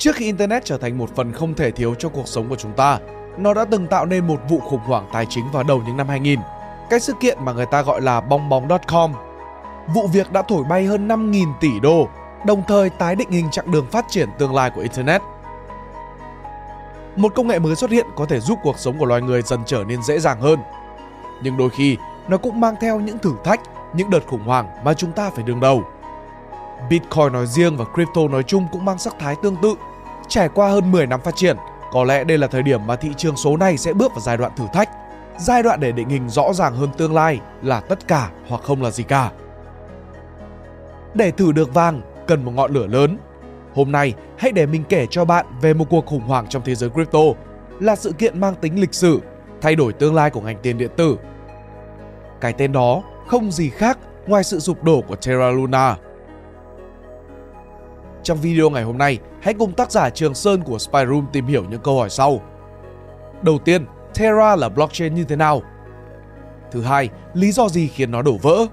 Trước khi Internet trở thành một phần không thể thiếu cho cuộc sống của chúng ta, nó đã từng tạo nên một vụ khủng hoảng tài chính vào đầu những năm 2000. Cái sự kiện mà người ta gọi là bong bóng.com. Vụ việc đã thổi bay hơn 5.000 tỷ đô, đồng thời tái định hình chặng đường phát triển tương lai của Internet. Một công nghệ mới xuất hiện có thể giúp cuộc sống của loài người dần trở nên dễ dàng hơn. Nhưng đôi khi, nó cũng mang theo những thử thách, những đợt khủng hoảng mà chúng ta phải đương đầu. Bitcoin nói riêng và crypto nói chung cũng mang sắc thái tương tự. Trải qua hơn 10 năm phát triển, có lẽ đây là thời điểm mà thị trường số này sẽ bước vào giai đoạn thử thách, giai đoạn để định hình rõ ràng hơn tương lai là tất cả hoặc không là gì cả. Để thử được vàng, cần một ngọn lửa lớn. Hôm nay, hãy để mình kể cho bạn về một cuộc khủng hoảng trong thế giới crypto, là sự kiện mang tính lịch sử, thay đổi tương lai của ngành tiền điện tử. Cái tên đó không gì khác ngoài sự sụp đổ của Terra Luna. Trong video ngày hôm nay, hãy cùng tác giả Trường Sơn của Spyroom tìm hiểu những câu hỏi sau. Đầu tiên, Terra là blockchain như thế nào? Thứ hai, lý do gì khiến nó đổ vỡ?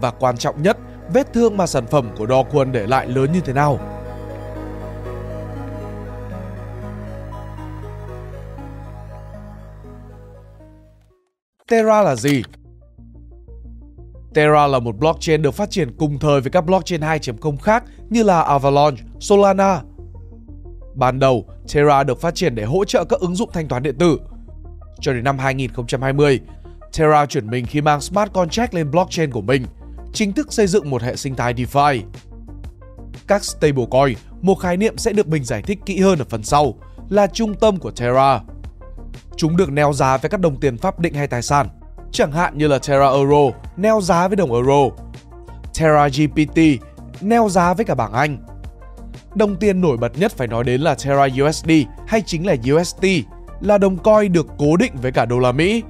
Và quan trọng nhất, vết thương mà sản phẩm của Do để lại lớn như thế nào? Terra là gì? Terra là một blockchain được phát triển cùng thời với các blockchain 2.0 khác như là Avalanche, Solana. Ban đầu, Terra được phát triển để hỗ trợ các ứng dụng thanh toán điện tử. Cho đến năm 2020, Terra chuyển mình khi mang smart contract lên blockchain của mình, chính thức xây dựng một hệ sinh thái DeFi. Các stablecoin, một khái niệm sẽ được mình giải thích kỹ hơn ở phần sau, là trung tâm của Terra. Chúng được neo giá với các đồng tiền pháp định hay tài sản, chẳng hạn như là Terra Euro neo giá với đồng Euro, Terra GPT neo giá với cả bảng Anh. Đồng tiền nổi bật nhất phải nói đến là Terra USD hay chính là UST, là đồng coin được cố định với cả đô la Mỹ.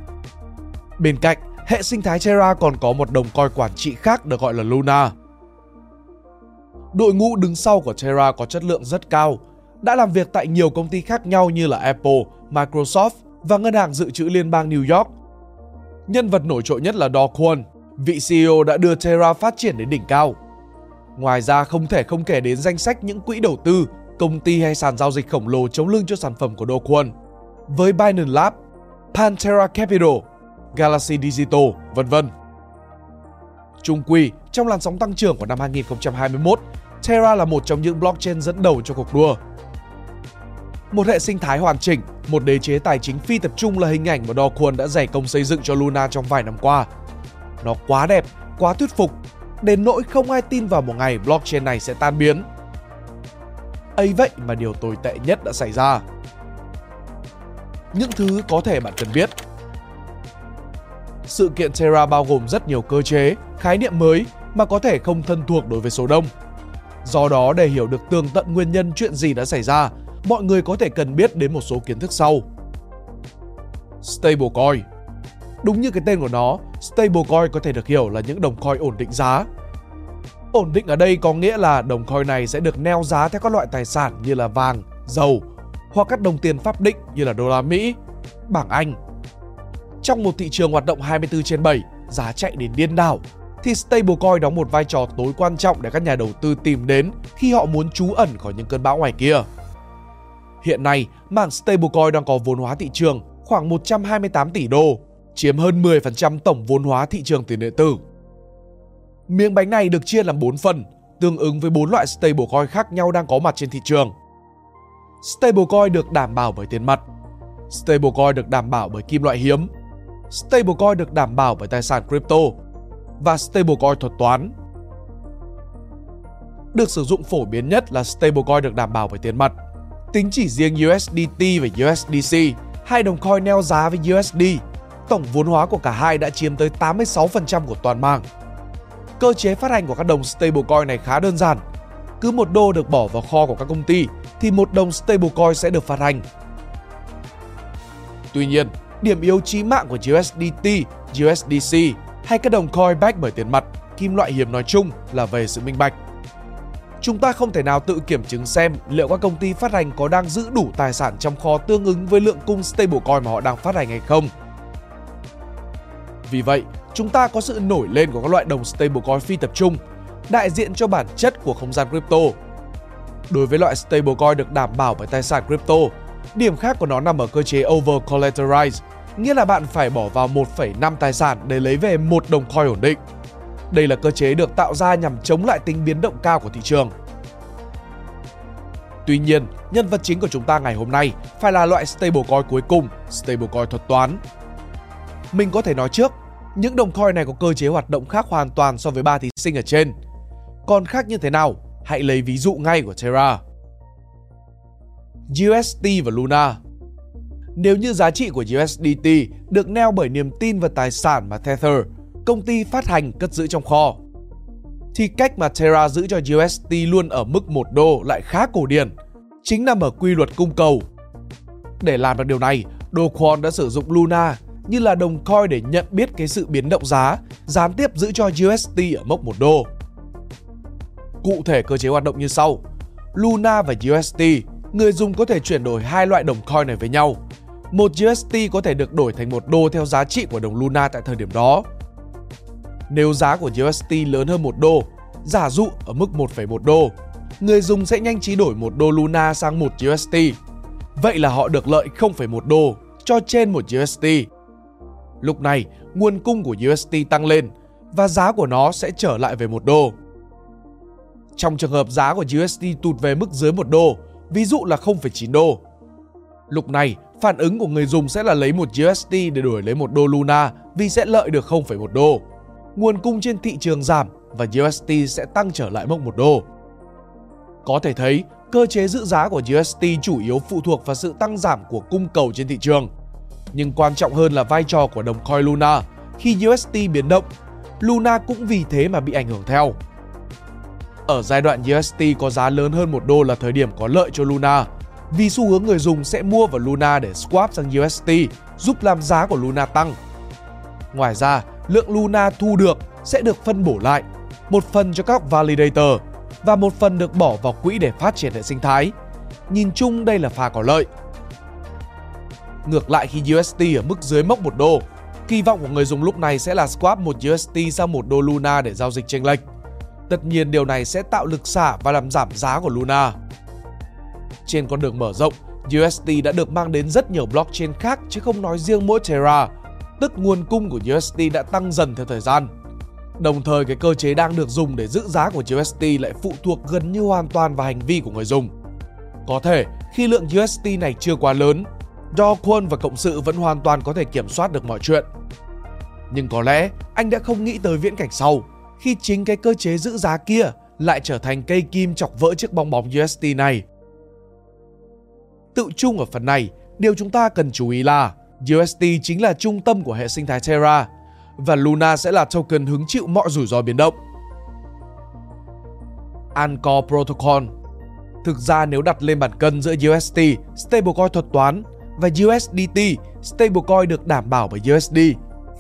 Bên cạnh, hệ sinh thái Terra còn có một đồng coin quản trị khác được gọi là Luna. Đội ngũ đứng sau của Terra có chất lượng rất cao, đã làm việc tại nhiều công ty khác nhau như là Apple, Microsoft và Ngân hàng Dự trữ Liên bang New York. Nhân vật nổi trội nhất là Do Kwon, vị CEO đã đưa Terra phát triển đến đỉnh cao. Ngoài ra không thể không kể đến danh sách những quỹ đầu tư, công ty hay sàn giao dịch khổng lồ chống lưng cho sản phẩm của Do Kwon. Với Binance Lab, Pantera Capital, Galaxy Digital, vân vân. Trung quy, trong làn sóng tăng trưởng của năm 2021, Terra là một trong những blockchain dẫn đầu cho cuộc đua. Một hệ sinh thái hoàn chỉnh, một đế chế tài chính phi tập trung là hình ảnh mà Do Kwon đã dày công xây dựng cho Luna trong vài năm qua. Nó quá đẹp, quá thuyết phục, đến nỗi không ai tin vào một ngày blockchain này sẽ tan biến. ấy vậy mà điều tồi tệ nhất đã xảy ra. Những thứ có thể bạn cần biết sự kiện Terra bao gồm rất nhiều cơ chế, khái niệm mới mà có thể không thân thuộc đối với số đông. Do đó để hiểu được tường tận nguyên nhân chuyện gì đã xảy ra, mọi người có thể cần biết đến một số kiến thức sau. Stablecoin Đúng như cái tên của nó, stablecoin có thể được hiểu là những đồng coin ổn định giá. Ổn định ở đây có nghĩa là đồng coin này sẽ được neo giá theo các loại tài sản như là vàng, dầu hoặc các đồng tiền pháp định như là đô la Mỹ, bảng Anh. Trong một thị trường hoạt động 24 trên 7, giá chạy đến điên đảo, thì stablecoin đóng một vai trò tối quan trọng để các nhà đầu tư tìm đến khi họ muốn trú ẩn khỏi những cơn bão ngoài kia. Hiện nay, mảng stablecoin đang có vốn hóa thị trường khoảng 128 tỷ đô, chiếm hơn 10% tổng vốn hóa thị trường tiền điện tử. Miếng bánh này được chia làm 4 phần, tương ứng với 4 loại stablecoin khác nhau đang có mặt trên thị trường. Stablecoin được đảm bảo bởi tiền mặt. Stablecoin được đảm bảo bởi kim loại hiếm. Stablecoin được đảm bảo bởi tài sản crypto và stablecoin thuật toán. Được sử dụng phổ biến nhất là stablecoin được đảm bảo bởi tiền mặt. Tính chỉ riêng USDT và USDC, hai đồng coin neo giá với USD, tổng vốn hóa của cả hai đã chiếm tới 86% của toàn mạng. Cơ chế phát hành của các đồng stablecoin này khá đơn giản. Cứ một đô được bỏ vào kho của các công ty thì một đồng stablecoin sẽ được phát hành. Tuy nhiên, điểm yếu chí mạng của USDT, USDC hay các đồng coin back bởi tiền mặt, kim loại hiếm nói chung là về sự minh bạch. Chúng ta không thể nào tự kiểm chứng xem liệu các công ty phát hành có đang giữ đủ tài sản trong kho tương ứng với lượng cung stablecoin mà họ đang phát hành hay không. Vì vậy, chúng ta có sự nổi lên của các loại đồng stablecoin phi tập trung, đại diện cho bản chất của không gian crypto. Đối với loại stablecoin được đảm bảo bởi tài sản crypto, điểm khác của nó nằm ở cơ chế over collateralized, nghĩa là bạn phải bỏ vào 1,5 tài sản để lấy về một đồng coin ổn định. Đây là cơ chế được tạo ra nhằm chống lại tính biến động cao của thị trường. Tuy nhiên, nhân vật chính của chúng ta ngày hôm nay phải là loại stablecoin cuối cùng, stablecoin thuật toán. Mình có thể nói trước, những đồng coin này có cơ chế hoạt động khác hoàn toàn so với ba thí sinh ở trên. Còn khác như thế nào? Hãy lấy ví dụ ngay của Terra. UST và Luna Nếu như giá trị của USDT được neo bởi niềm tin vào tài sản mà Tether, công ty phát hành cất giữ trong kho, thì cách mà Terra giữ cho UST luôn ở mức 1 đô lại khá cổ điển, chính nằm ở quy luật cung cầu. Để làm được điều này, Do đã sử dụng Luna như là đồng coin để nhận biết cái sự biến động giá, gián tiếp giữ cho UST ở mốc 1 đô. Cụ thể cơ chế hoạt động như sau. Luna và UST, người dùng có thể chuyển đổi hai loại đồng coin này với nhau. Một UST có thể được đổi thành một đô theo giá trị của đồng Luna tại thời điểm đó. Nếu giá của UST lớn hơn 1 đô, giả dụ ở mức 1,1 đô, người dùng sẽ nhanh trí đổi 1 đô Luna sang 1 UST. Vậy là họ được lợi 0,1 đô cho trên 1 UST. Lúc này, nguồn cung của UST tăng lên và giá của nó sẽ trở lại về 1 đô. Trong trường hợp giá của USD tụt về mức dưới 1 đô, ví dụ là 0,9 đô. Lúc này, phản ứng của người dùng sẽ là lấy một USD để đổi lấy 1 đô Luna vì sẽ lợi được 0,1 đô. Nguồn cung trên thị trường giảm và UST sẽ tăng trở lại mốc 1 đô. Có thể thấy, cơ chế giữ giá của UST chủ yếu phụ thuộc vào sự tăng giảm của cung cầu trên thị trường. Nhưng quan trọng hơn là vai trò của đồng coin Luna. Khi UST biến động, Luna cũng vì thế mà bị ảnh hưởng theo. Ở giai đoạn UST có giá lớn hơn 1 đô là thời điểm có lợi cho Luna, vì xu hướng người dùng sẽ mua vào Luna để swap sang UST giúp làm giá của Luna tăng. Ngoài ra, lượng Luna thu được sẽ được phân bổ lại, một phần cho các validator và một phần được bỏ vào quỹ để phát triển hệ sinh thái. Nhìn chung đây là pha có lợi. Ngược lại khi UST ở mức dưới mốc 1 đô, kỳ vọng của người dùng lúc này sẽ là swap một UST sang một đô Luna để giao dịch chênh lệch. Tất nhiên điều này sẽ tạo lực xả và làm giảm giá của Luna. Trên con đường mở rộng, UST đã được mang đến rất nhiều blockchain khác chứ không nói riêng mỗi Terra, tức nguồn cung của USD đã tăng dần theo thời gian. Đồng thời cái cơ chế đang được dùng để giữ giá của USD lại phụ thuộc gần như hoàn toàn vào hành vi của người dùng. Có thể khi lượng USD này chưa quá lớn, Do Kwon và cộng sự vẫn hoàn toàn có thể kiểm soát được mọi chuyện. Nhưng có lẽ anh đã không nghĩ tới viễn cảnh sau, khi chính cái cơ chế giữ giá kia lại trở thành cây kim chọc vỡ chiếc bong bóng USD này. Tự chung ở phần này, điều chúng ta cần chú ý là UST chính là trung tâm của hệ sinh thái Terra và Luna sẽ là token hứng chịu mọi rủi ro biến động. Anchor Protocol Thực ra nếu đặt lên bàn cân giữa UST, stablecoin thuật toán và USDT, stablecoin được đảm bảo bởi USD,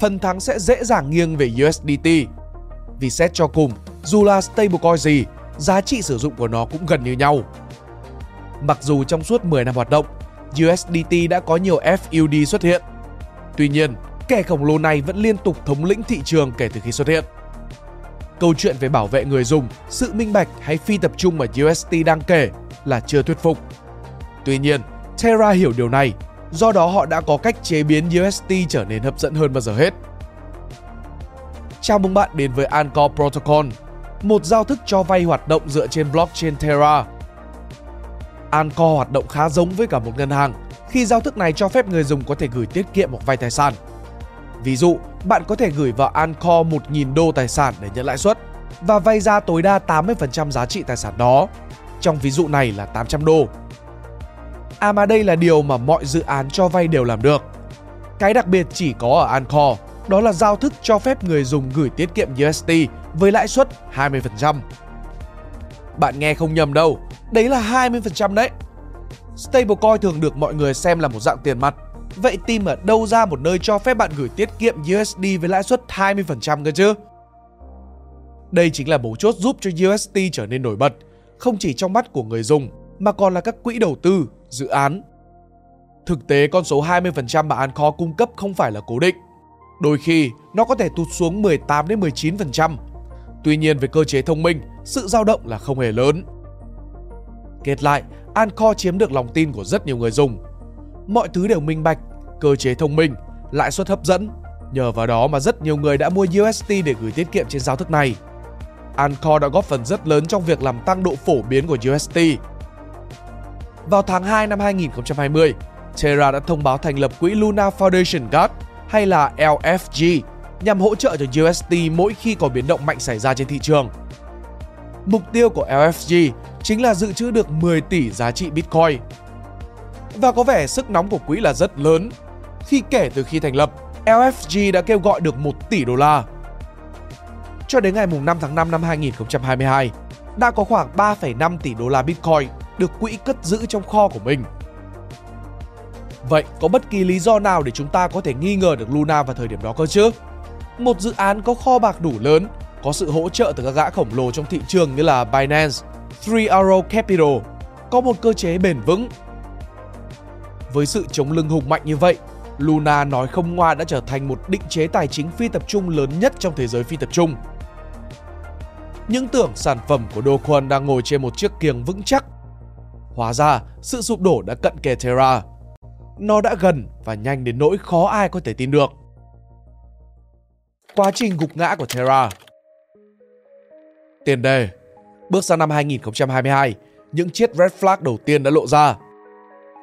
phần thắng sẽ dễ dàng nghiêng về USDT. Vì xét cho cùng, dù là stablecoin gì, giá trị sử dụng của nó cũng gần như nhau. Mặc dù trong suốt 10 năm hoạt động, USDT đã có nhiều FUD xuất hiện. Tuy nhiên, kẻ khổng lồ này vẫn liên tục thống lĩnh thị trường kể từ khi xuất hiện. Câu chuyện về bảo vệ người dùng, sự minh bạch hay phi tập trung mà UST đang kể là chưa thuyết phục. Tuy nhiên, Terra hiểu điều này, do đó họ đã có cách chế biến UST trở nên hấp dẫn hơn bao giờ hết. Chào mừng bạn đến với Anchor Protocol, một giao thức cho vay hoạt động dựa trên blockchain Terra. Anco hoạt động khá giống với cả một ngân hàng khi giao thức này cho phép người dùng có thể gửi tiết kiệm hoặc vay tài sản. Ví dụ, bạn có thể gửi vào Anco 1.000 đô tài sản để nhận lãi suất và vay ra tối đa 80% giá trị tài sản đó. Trong ví dụ này là 800 đô. À mà đây là điều mà mọi dự án cho vay đều làm được. Cái đặc biệt chỉ có ở Anco đó là giao thức cho phép người dùng gửi tiết kiệm USD với lãi suất 20%. Bạn nghe không nhầm đâu, đấy là 20% đấy. Stablecoin thường được mọi người xem là một dạng tiền mặt. Vậy tìm ở đâu ra một nơi cho phép bạn gửi tiết kiệm USD với lãi suất 20% cơ chứ? Đây chính là mấu chốt giúp cho USD trở nên nổi bật, không chỉ trong mắt của người dùng mà còn là các quỹ đầu tư, dự án. Thực tế con số 20% mà Anchor cung cấp không phải là cố định. Đôi khi nó có thể tụt xuống 18 đến 19%. Tuy nhiên về cơ chế thông minh, sự dao động là không hề lớn. Kết lại, Anchor chiếm được lòng tin của rất nhiều người dùng. Mọi thứ đều minh bạch, cơ chế thông minh, lãi suất hấp dẫn. Nhờ vào đó mà rất nhiều người đã mua UST để gửi tiết kiệm trên giao thức này. Anchor đã góp phần rất lớn trong việc làm tăng độ phổ biến của UST. Vào tháng 2 năm 2020, Terra đã thông báo thành lập quỹ Luna Foundation Guard hay là LFG nhằm hỗ trợ cho UST mỗi khi có biến động mạnh xảy ra trên thị trường. Mục tiêu của LFG chính là dự trữ được 10 tỷ giá trị Bitcoin. Và có vẻ sức nóng của quỹ là rất lớn. Khi kể từ khi thành lập, LFG đã kêu gọi được 1 tỷ đô la. Cho đến ngày 5 tháng 5 năm 2022, đã có khoảng 3,5 tỷ đô la Bitcoin được quỹ cất giữ trong kho của mình. Vậy có bất kỳ lý do nào để chúng ta có thể nghi ngờ được Luna vào thời điểm đó cơ chứ? Một dự án có kho bạc đủ lớn, có sự hỗ trợ từ các gã khổng lồ trong thị trường như là Binance, Three Arrow Capital, có một cơ chế bền vững. Với sự chống lưng hùng mạnh như vậy, Luna nói không ngoa đã trở thành một định chế tài chính phi tập trung lớn nhất trong thế giới phi tập trung. Những tưởng sản phẩm của Do Kwon đang ngồi trên một chiếc kiềng vững chắc. Hóa ra, sự sụp đổ đã cận kề Terra. Nó đã gần và nhanh đến nỗi khó ai có thể tin được. Quá trình gục ngã của Terra Tiền đề Bước sang năm 2022, những chiếc red flag đầu tiên đã lộ ra.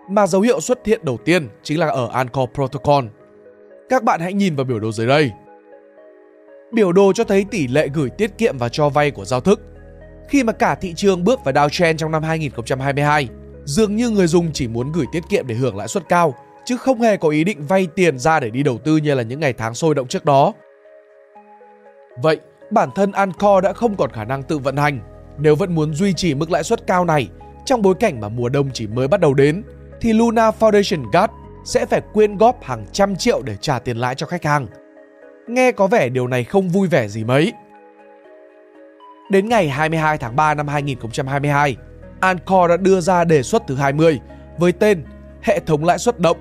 Mà dấu hiệu xuất hiện đầu tiên chính là ở Anchor Protocol. Các bạn hãy nhìn vào biểu đồ dưới đây. Biểu đồ cho thấy tỷ lệ gửi tiết kiệm và cho vay của giao thức. Khi mà cả thị trường bước vào downtrend trong năm 2022, dường như người dùng chỉ muốn gửi tiết kiệm để hưởng lãi suất cao, chứ không hề có ý định vay tiền ra để đi đầu tư như là những ngày tháng sôi động trước đó. Vậy, bản thân Anchor đã không còn khả năng tự vận hành. Nếu vẫn muốn duy trì mức lãi suất cao này trong bối cảnh mà mùa đông chỉ mới bắt đầu đến, thì Luna Foundation Guard sẽ phải quyên góp hàng trăm triệu để trả tiền lãi cho khách hàng. Nghe có vẻ điều này không vui vẻ gì mấy. Đến ngày 22 tháng 3 năm 2022, Anchor đã đưa ra đề xuất thứ 20 với tên Hệ thống lãi suất động.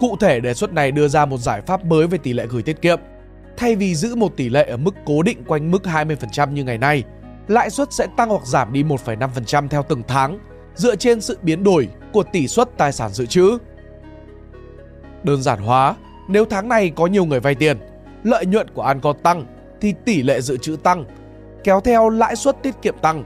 Cụ thể đề xuất này đưa ra một giải pháp mới về tỷ lệ gửi tiết kiệm Thay vì giữ một tỷ lệ ở mức cố định quanh mức 20% như ngày nay, lãi suất sẽ tăng hoặc giảm đi 1,5% theo từng tháng, dựa trên sự biến đổi của tỷ suất tài sản dự trữ. Đơn giản hóa, nếu tháng này có nhiều người vay tiền, lợi nhuận của ANCO tăng thì tỷ lệ dự trữ tăng, kéo theo lãi suất tiết kiệm tăng.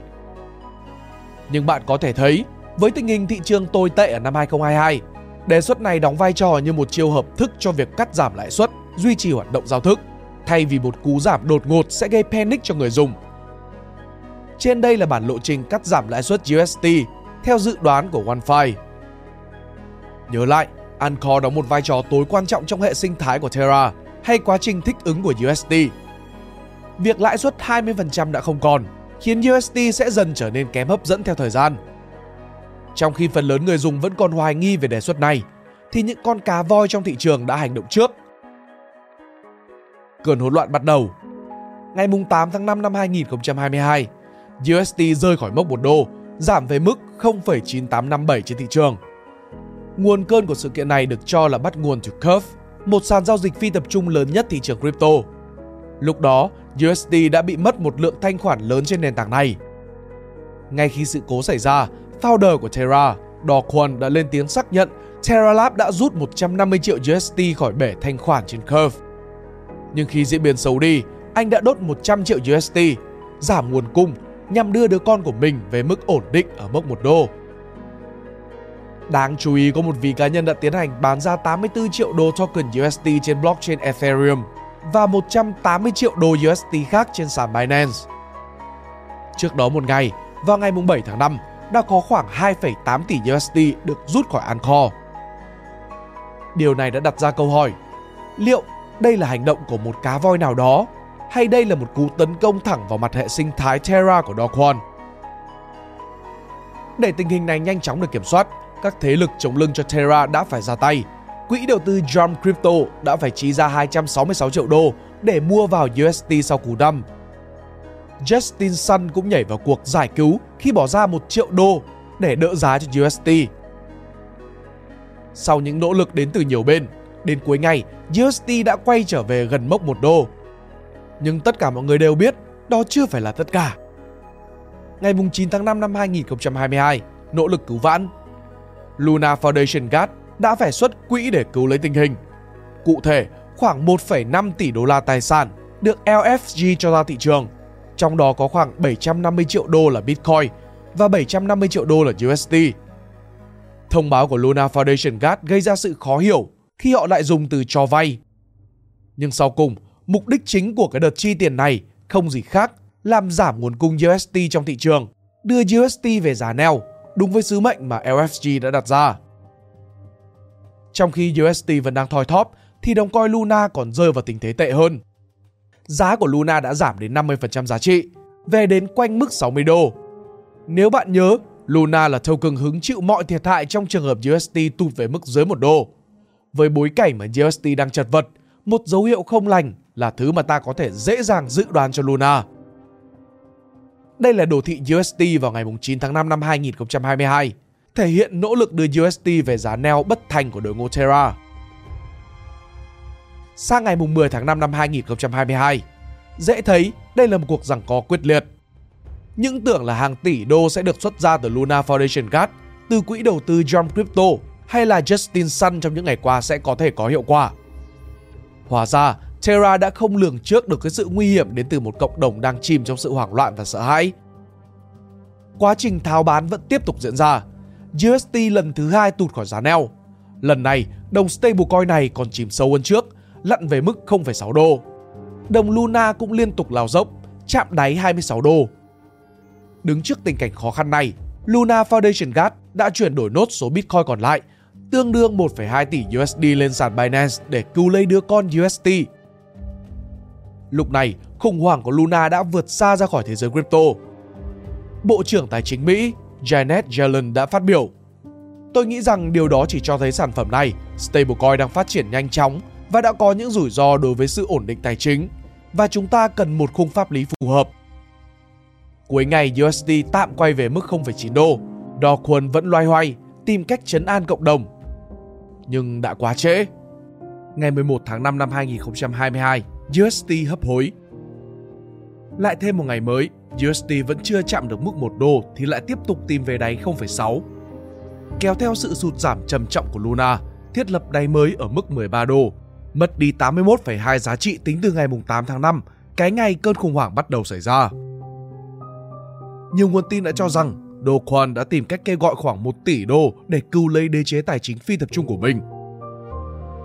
Nhưng bạn có thể thấy, với tình hình thị trường tồi tệ ở năm 2022, đề xuất này đóng vai trò như một chiêu hợp thức cho việc cắt giảm lãi suất, duy trì hoạt động giao thức thay vì một cú giảm đột ngột sẽ gây panic cho người dùng. Trên đây là bản lộ trình cắt giảm lãi suất USD theo dự đoán của OneFi. Nhớ lại, Anchor đóng một vai trò tối quan trọng trong hệ sinh thái của Terra hay quá trình thích ứng của USD Việc lãi suất 20% đã không còn, khiến USD sẽ dần trở nên kém hấp dẫn theo thời gian. Trong khi phần lớn người dùng vẫn còn hoài nghi về đề xuất này, thì những con cá voi trong thị trường đã hành động trước Cơn hỗn loạn bắt đầu. Ngày 8 tháng 5 năm 2022, USD rơi khỏi mốc 1 đô, giảm về mức 0,9857 trên thị trường. Nguồn cơn của sự kiện này được cho là bắt nguồn từ Curve, một sàn giao dịch phi tập trung lớn nhất thị trường crypto. Lúc đó, USD đã bị mất một lượng thanh khoản lớn trên nền tảng này. Ngay khi sự cố xảy ra, founder của Terra, Do Kwon đã lên tiếng xác nhận Terra Lab đã rút 150 triệu USD khỏi bể thanh khoản trên Curve. Nhưng khi diễn biến xấu đi, anh đã đốt 100 triệu USD, giảm nguồn cung nhằm đưa đứa con của mình về mức ổn định ở mốc 1 đô. Đáng chú ý có một vị cá nhân đã tiến hành bán ra 84 triệu đô token USD trên blockchain Ethereum và 180 triệu đô USD khác trên sàn Binance. Trước đó một ngày, vào ngày 7 tháng 5, đã có khoảng 2,8 tỷ USD được rút khỏi Anchor. Điều này đã đặt ra câu hỏi, liệu đây là hành động của một cá voi nào đó hay đây là một cú tấn công thẳng vào mặt hệ sinh thái Terra của DoKwon. Để tình hình này nhanh chóng được kiểm soát, các thế lực chống lưng cho Terra đã phải ra tay. Quỹ đầu tư Jump Crypto đã phải chi ra 266 triệu đô để mua vào UST sau cú đâm. Justin Sun cũng nhảy vào cuộc giải cứu khi bỏ ra 1 triệu đô để đỡ giá cho UST. Sau những nỗ lực đến từ nhiều bên, Đến cuối ngày, UST đã quay trở về gần mốc 1 đô. Nhưng tất cả mọi người đều biết đó chưa phải là tất cả. ngày 9 tháng 5 năm 2022, nỗ lực cứu vãn. Luna Foundation Guard đã phải xuất quỹ để cứu lấy tình hình. Cụ thể, khoảng 1,5 tỷ đô la tài sản được LFG cho ra thị trường, trong đó có khoảng 750 triệu đô là Bitcoin và 750 triệu đô là USD. Thông báo của Luna Foundation Guard gây ra sự khó hiểu khi họ lại dùng từ cho vay. Nhưng sau cùng, mục đích chính của cái đợt chi tiền này không gì khác làm giảm nguồn cung UST trong thị trường, đưa UST về giá neo, đúng với sứ mệnh mà LFG đã đặt ra. Trong khi UST vẫn đang thoi thóp, thì đồng coi Luna còn rơi vào tình thế tệ hơn. Giá của Luna đã giảm đến 50% giá trị, về đến quanh mức 60 đô. Nếu bạn nhớ, Luna là token hứng chịu mọi thiệt hại trong trường hợp UST tụt về mức dưới 1 đô. Với bối cảnh mà UST đang chật vật, một dấu hiệu không lành là thứ mà ta có thể dễ dàng dự đoán cho Luna. Đây là đồ thị USD vào ngày 9 tháng 5 năm 2022, thể hiện nỗ lực đưa USD về giá neo bất thành của đội ngũ Terra. Sang ngày 10 tháng 5 năm 2022, dễ thấy đây là một cuộc giằng co quyết liệt. Những tưởng là hàng tỷ đô sẽ được xuất ra từ Luna Foundation Guard từ quỹ đầu tư Jump Crypto hay là Justin Sun trong những ngày qua sẽ có thể có hiệu quả. Hóa ra, Terra đã không lường trước được cái sự nguy hiểm đến từ một cộng đồng đang chìm trong sự hoảng loạn và sợ hãi. Quá trình tháo bán vẫn tiếp tục diễn ra. UST lần thứ hai tụt khỏi giá neo. Lần này, đồng stablecoin này còn chìm sâu hơn trước, lặn về mức 0,6 đô. Đồng Luna cũng liên tục lao dốc, chạm đáy 26 đô. Đứng trước tình cảnh khó khăn này, Luna Foundation Guard đã chuyển đổi nốt số Bitcoin còn lại, tương đương 1,2 tỷ USD lên sàn Binance để cứu lấy đứa con UST. Lúc này, khủng hoảng của Luna đã vượt xa ra khỏi thế giới crypto. Bộ trưởng Tài chính Mỹ Janet Yellen đã phát biểu Tôi nghĩ rằng điều đó chỉ cho thấy sản phẩm này, stablecoin đang phát triển nhanh chóng và đã có những rủi ro đối với sự ổn định tài chính và chúng ta cần một khung pháp lý phù hợp. Cuối ngày USD tạm quay về mức 0,9 đô, đo quân vẫn loay hoay tìm cách chấn an cộng đồng. Nhưng đã quá trễ. Ngày 11 tháng 5 năm 2022, USD hấp hối. Lại thêm một ngày mới, USD vẫn chưa chạm được mức 1 đô thì lại tiếp tục tìm về đáy 0,6. Kéo theo sự sụt giảm trầm trọng của Luna, thiết lập đáy mới ở mức 13 đô, mất đi 81,2 giá trị tính từ ngày 8 tháng 5, cái ngày cơn khủng hoảng bắt đầu xảy ra. Nhiều nguồn tin đã cho rằng Do Kwon đã tìm cách kêu gọi khoảng 1 tỷ đô để cứu lấy đế chế tài chính phi tập trung của mình.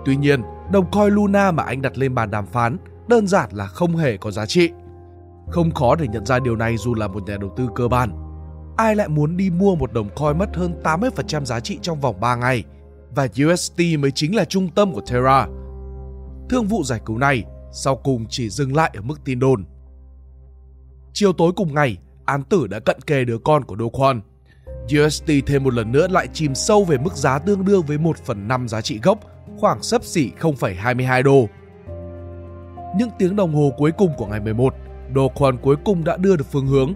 Tuy nhiên, đồng coin Luna mà anh đặt lên bàn đàm phán đơn giản là không hề có giá trị. Không khó để nhận ra điều này dù là một nhà đầu tư cơ bản. Ai lại muốn đi mua một đồng coin mất hơn 80% giá trị trong vòng 3 ngày và UST mới chính là trung tâm của Terra. Thương vụ giải cứu này sau cùng chỉ dừng lại ở mức tin đồn. Chiều tối cùng ngày, án tử đã cận kề đứa con của Doquan. UST thêm một lần nữa lại chìm sâu về mức giá tương đương với 1 phần 5 giá trị gốc, khoảng sấp xỉ 0,22 đô. Những tiếng đồng hồ cuối cùng của ngày 11, đô quan cuối cùng đã đưa được phương hướng.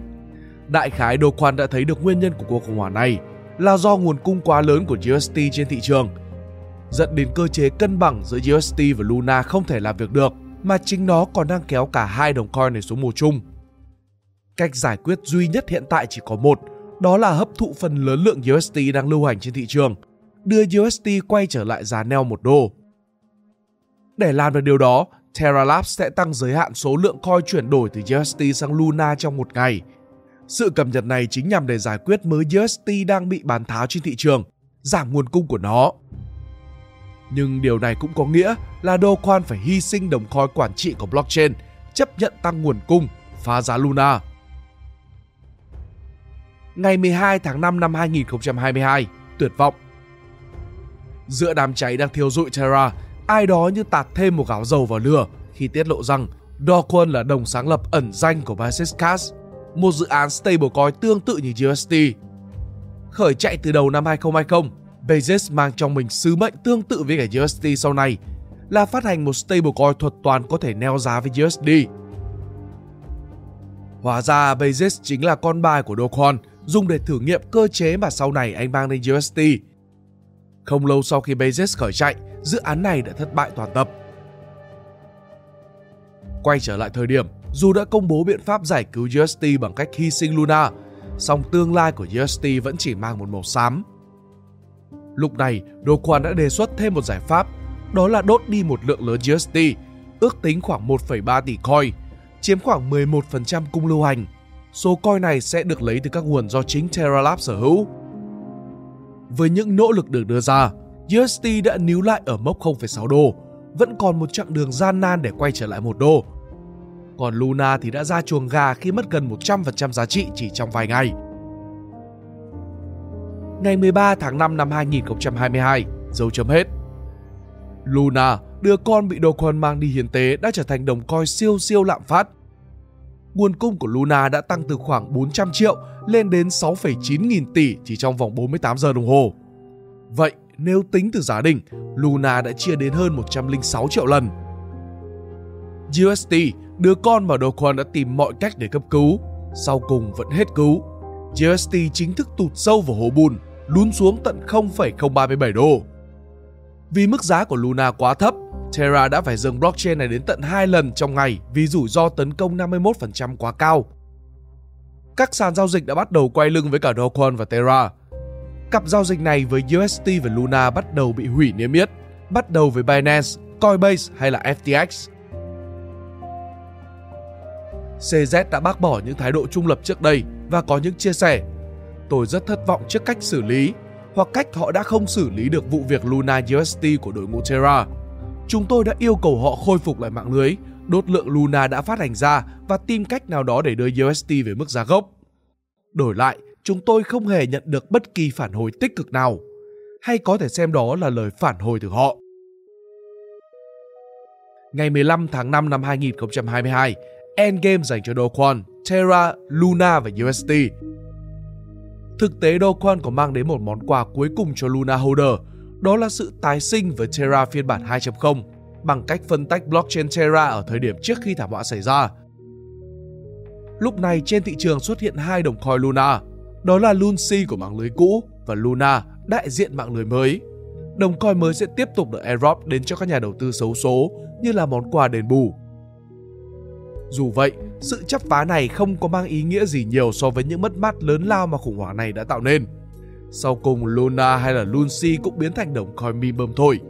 Đại khái đô quan đã thấy được nguyên nhân của cuộc khủng hoảng này là do nguồn cung quá lớn của GST trên thị trường, dẫn đến cơ chế cân bằng giữa GST và Luna không thể làm việc được, mà chính nó còn đang kéo cả hai đồng coin này xuống mùa chung. Cách giải quyết duy nhất hiện tại chỉ có một, đó là hấp thụ phần lớn lượng USD đang lưu hành trên thị trường, đưa USD quay trở lại giá neo một đô. Để làm được điều đó, Terra Labs sẽ tăng giới hạn số lượng coin chuyển đổi từ USD sang Luna trong một ngày. Sự cập nhật này chính nhằm để giải quyết mới UST đang bị bán tháo trên thị trường, giảm nguồn cung của nó. Nhưng điều này cũng có nghĩa là đô Kwon phải hy sinh đồng coin quản trị của blockchain, chấp nhận tăng nguồn cung, phá giá Luna. Ngày 12 tháng 5 năm 2022, tuyệt vọng. Giữa đám cháy đang thiêu rụi Terra, ai đó như tạt thêm một gáo dầu vào lửa khi tiết lộ rằng Dogecoin là đồng sáng lập ẩn danh của Basis Cash, một dự án stablecoin tương tự như USD. Khởi chạy từ đầu năm 2020, Bezos mang trong mình sứ mệnh tương tự với cả USD sau này là phát hành một stablecoin thuật toán có thể neo giá với USD. Hóa ra Bezos chính là con bài của Dogecoin dùng để thử nghiệm cơ chế mà sau này anh mang lên USD. Không lâu sau khi Bezos khởi chạy, dự án này đã thất bại toàn tập. Quay trở lại thời điểm, dù đã công bố biện pháp giải cứu UST bằng cách hy sinh Luna, song tương lai của UST vẫn chỉ mang một màu xám. Lúc này, Doquan đã đề xuất thêm một giải pháp, đó là đốt đi một lượng lớn UST, ước tính khoảng 1,3 tỷ coin, chiếm khoảng 11% cung lưu hành. Số coin này sẽ được lấy từ các nguồn do chính Terra Lab sở hữu. Với những nỗ lực được đưa ra, USD đã níu lại ở mốc 0,6 đô, vẫn còn một chặng đường gian nan để quay trở lại một đô. Còn Luna thì đã ra chuồng gà khi mất gần 100% giá trị chỉ trong vài ngày. Ngày 13 tháng 5 năm 2022, dấu chấm hết. Luna, đứa con bị đồ con mang đi hiến tế đã trở thành đồng coin siêu siêu lạm phát. Nguồn cung của Luna đã tăng từ khoảng 400 triệu lên đến 6,9 nghìn tỷ chỉ trong vòng 48 giờ đồng hồ. Vậy, nếu tính từ giá đỉnh, Luna đã chia đến hơn 106 triệu lần. UST, đứa con mà Dokwon đã tìm mọi cách để cấp cứu, sau cùng vẫn hết cứu. UST chính thức tụt sâu vào hố bùn, lún xuống tận 0,037 đô. Vì mức giá của Luna quá thấp, Terra đã phải dừng blockchain này đến tận 2 lần trong ngày vì rủi ro tấn công 51% quá cao. Các sàn giao dịch đã bắt đầu quay lưng với cả Dogecoin và Terra. Cặp giao dịch này với UST và Luna bắt đầu bị hủy niêm yết, bắt đầu với Binance, Coinbase hay là FTX. CZ đã bác bỏ những thái độ trung lập trước đây và có những chia sẻ. Tôi rất thất vọng trước cách xử lý hoặc cách họ đã không xử lý được vụ việc Luna UST của đội ngũ Terra. Chúng tôi đã yêu cầu họ khôi phục lại mạng lưới, đốt lượng Luna đã phát hành ra và tìm cách nào đó để đưa UST về mức giá gốc. Đổi lại, chúng tôi không hề nhận được bất kỳ phản hồi tích cực nào, hay có thể xem đó là lời phản hồi từ họ. Ngày 15 tháng 5 năm 2022, Endgame dành cho Doquan, Terra, Luna và UST. Thực tế Doquan có mang đến một món quà cuối cùng cho Luna Holder, đó là sự tái sinh với Terra phiên bản 2.0 bằng cách phân tách blockchain Terra ở thời điểm trước khi thảm họa xảy ra. Lúc này trên thị trường xuất hiện hai đồng coin Luna, đó là Luncy của mạng lưới cũ và Luna đại diện mạng lưới mới. Đồng coin mới sẽ tiếp tục được airdrop đến cho các nhà đầu tư xấu số như là món quà đền bù. Dù vậy, sự chấp phá này không có mang ý nghĩa gì nhiều so với những mất mát lớn lao mà khủng hoảng này đã tạo nên. Sau cùng Luna hay là Luncy cũng biến thành đồng coin mi bơm thôi.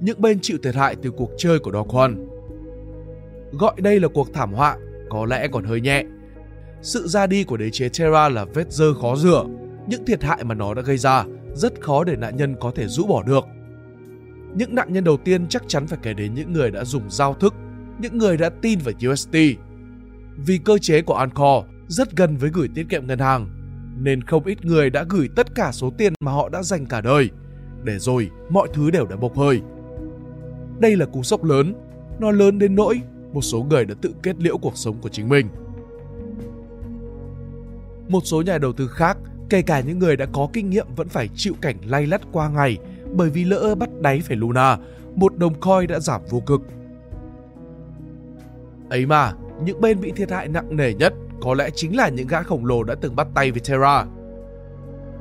Những bên chịu thiệt hại từ cuộc chơi của Dokwon Gọi đây là cuộc thảm họa có lẽ còn hơi nhẹ. Sự ra đi của đế chế Terra là vết dơ khó rửa. Những thiệt hại mà nó đã gây ra rất khó để nạn nhân có thể rũ bỏ được. Những nạn nhân đầu tiên chắc chắn phải kể đến những người đã dùng giao thức, những người đã tin vào UST. Vì cơ chế của Ancor rất gần với gửi tiết kiệm ngân hàng, nên không ít người đã gửi tất cả số tiền mà họ đã dành cả đời, để rồi mọi thứ đều đã bốc hơi. Đây là cú sốc lớn, nó lớn đến nỗi một số người đã tự kết liễu cuộc sống của chính mình. Một số nhà đầu tư khác, kể cả những người đã có kinh nghiệm vẫn phải chịu cảnh lay lắt qua ngày bởi vì lỡ bắt đáy phải Luna, một đồng coin đã giảm vô cực. Ấy mà, những bên bị thiệt hại nặng nề nhất có lẽ chính là những gã khổng lồ đã từng bắt tay với Terra.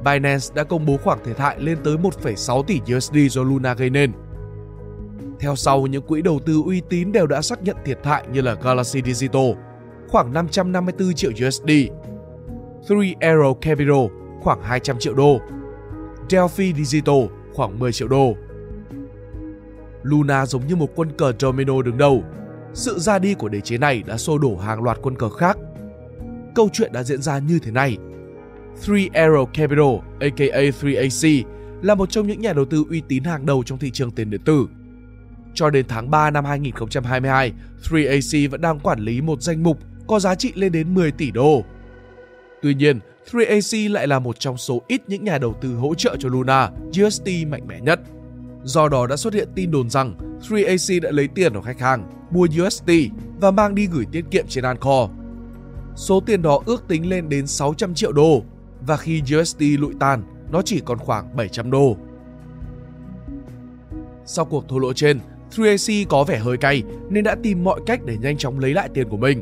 Binance đã công bố khoản thiệt hại lên tới 1,6 tỷ USD do Luna gây nên. Theo sau, những quỹ đầu tư uy tín đều đã xác nhận thiệt hại như là Galaxy Digital, khoảng 554 triệu USD, Three Arrow Capital, khoảng 200 triệu đô, Delphi Digital, khoảng 10 triệu đô. Luna giống như một quân cờ domino đứng đầu. Sự ra đi của đế chế này đã xô đổ hàng loạt quân cờ khác. Câu chuyện đã diễn ra như thế này. Three Arrow Capital, aka 3AC, là một trong những nhà đầu tư uy tín hàng đầu trong thị trường tiền điện tử. Cho đến tháng 3 năm 2022, 3AC vẫn đang quản lý một danh mục có giá trị lên đến 10 tỷ đô. Tuy nhiên, 3AC lại là một trong số ít những nhà đầu tư hỗ trợ cho Luna UST mạnh mẽ nhất. Do đó đã xuất hiện tin đồn rằng 3AC đã lấy tiền của khách hàng, mua UST và mang đi gửi tiết kiệm trên Ancore. Số tiền đó ước tính lên đến 600 triệu đô và khi UST lụi tàn, nó chỉ còn khoảng 700 đô. Sau cuộc thua lỗ trên, Tracy có vẻ hơi cay nên đã tìm mọi cách để nhanh chóng lấy lại tiền của mình.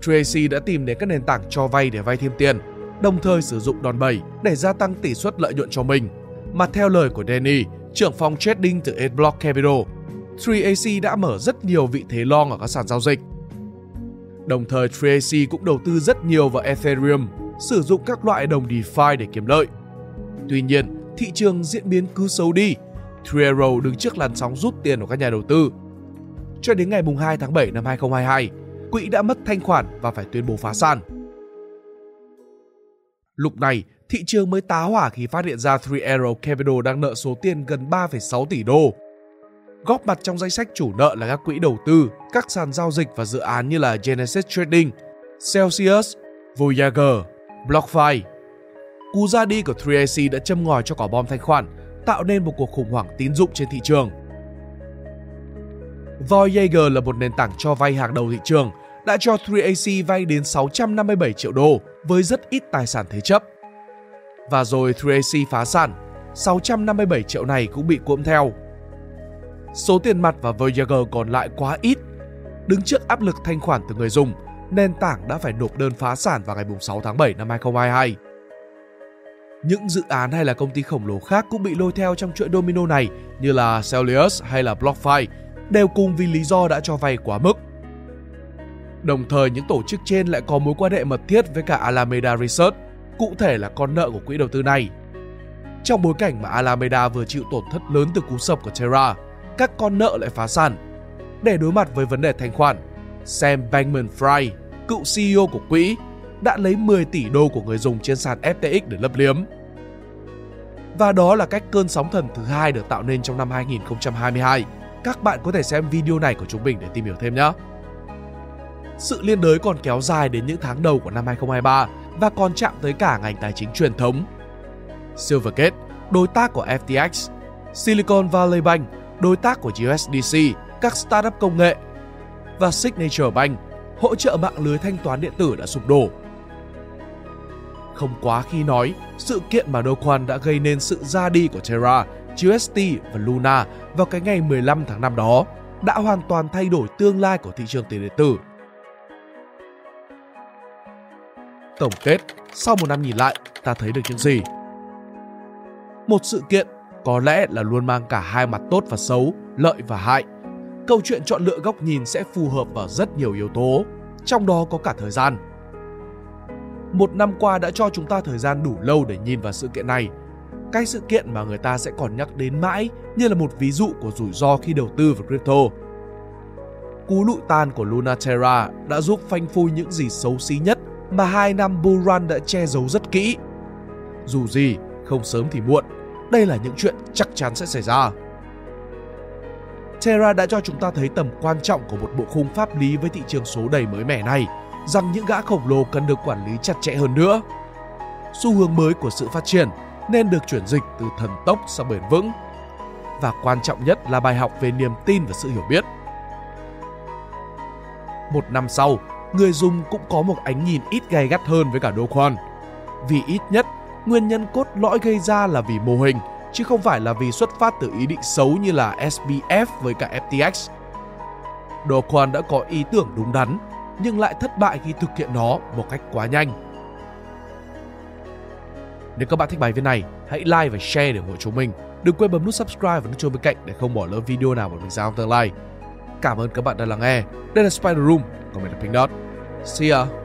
Tracy đã tìm đến các nền tảng cho vay để vay thêm tiền, đồng thời sử dụng đòn bẩy để gia tăng tỷ suất lợi nhuận cho mình. Mà theo lời của Danny, trưởng phòng trading từ Adblock Capital, 3AC đã mở rất nhiều vị thế long ở các sàn giao dịch. Đồng thời Tracy cũng đầu tư rất nhiều vào Ethereum, sử dụng các loại đồng DeFi để kiếm lợi. Tuy nhiên, thị trường diễn biến cứ xấu đi. Trero đứng trước làn sóng rút tiền của các nhà đầu tư. Cho đến ngày 2 tháng 7 năm 2022, quỹ đã mất thanh khoản và phải tuyên bố phá sản. Lúc này, thị trường mới tá hỏa khi phát hiện ra Three Arrow Capital đang nợ số tiền gần 3,6 tỷ đô. Góp mặt trong danh sách chủ nợ là các quỹ đầu tư, các sàn giao dịch và dự án như là Genesis Trading, Celsius, Voyager, BlockFi. Cú ra đi của 3AC đã châm ngòi cho quả bom thanh khoản, tạo nên một cuộc khủng hoảng tín dụng trên thị trường. Voyager là một nền tảng cho vay hàng đầu thị trường, đã cho 3AC vay đến 657 triệu đô với rất ít tài sản thế chấp. Và rồi 3AC phá sản, 657 triệu này cũng bị cuộm theo. Số tiền mặt và Voyager còn lại quá ít. Đứng trước áp lực thanh khoản từ người dùng, nền tảng đã phải nộp đơn phá sản vào ngày 6 tháng 7 năm 2022. Những dự án hay là công ty khổng lồ khác cũng bị lôi theo trong chuỗi domino này như là Celsius hay là BlockFi đều cùng vì lý do đã cho vay quá mức. Đồng thời những tổ chức trên lại có mối quan hệ mật thiết với cả Alameda Research, cụ thể là con nợ của quỹ đầu tư này. Trong bối cảnh mà Alameda vừa chịu tổn thất lớn từ cú sập của Terra, các con nợ lại phá sản. Để đối mặt với vấn đề thanh khoản, Sam Bankman-Fried, cựu CEO của quỹ, đã lấy 10 tỷ đô của người dùng trên sàn FTX để lấp liếm. Và đó là cách cơn sóng thần thứ hai được tạo nên trong năm 2022. Các bạn có thể xem video này của chúng mình để tìm hiểu thêm nhé. Sự liên đới còn kéo dài đến những tháng đầu của năm 2023 và còn chạm tới cả ngành tài chính truyền thống. Silvergate, đối tác của FTX, Silicon Valley Bank, đối tác của USDC, các startup công nghệ và Signature Bank, hỗ trợ mạng lưới thanh toán điện tử đã sụp đổ. Không quá khi nói, sự kiện mà Doquan đã gây nên sự ra đi của Terra, GST và Luna vào cái ngày 15 tháng 5 đó đã hoàn toàn thay đổi tương lai của thị trường tiền điện tử. Tổng kết, sau một năm nhìn lại, ta thấy được những gì? Một sự kiện có lẽ là luôn mang cả hai mặt tốt và xấu, lợi và hại. Câu chuyện chọn lựa góc nhìn sẽ phù hợp vào rất nhiều yếu tố, trong đó có cả thời gian. Một năm qua đã cho chúng ta thời gian đủ lâu để nhìn vào sự kiện này. Cái sự kiện mà người ta sẽ còn nhắc đến mãi như là một ví dụ của rủi ro khi đầu tư vào crypto. Cú lụi tan của Luna Terra đã giúp phanh phui những gì xấu xí nhất mà hai năm bull run đã che giấu rất kỹ. Dù gì, không sớm thì muộn, đây là những chuyện chắc chắn sẽ xảy ra. Terra đã cho chúng ta thấy tầm quan trọng của một bộ khung pháp lý với thị trường số đầy mới mẻ này, rằng những gã khổng lồ cần được quản lý chặt chẽ hơn nữa. Xu hướng mới của sự phát triển nên được chuyển dịch từ thần tốc sang bền vững. Và quan trọng nhất là bài học về niềm tin và sự hiểu biết. Một năm sau, người dùng cũng có một ánh nhìn ít gay gắt hơn với cả Do Kwon. Vì ít nhất, nguyên nhân cốt lõi gây ra là vì mô hình, chứ không phải là vì xuất phát từ ý định xấu như là SBF với cả FTX. Do Kwon đã có ý tưởng đúng đắn, nhưng lại thất bại khi thực hiện nó một cách quá nhanh. Nếu các bạn thích bài viết này, hãy like và share để ủng hộ chúng mình. Đừng quên bấm nút subscribe và nút chuông bên cạnh để không bỏ lỡ video nào của mình ra trong tương lai. Cảm ơn các bạn đã lắng nghe. Đây là Spider Room, còn mình là Pink Dot. See ya!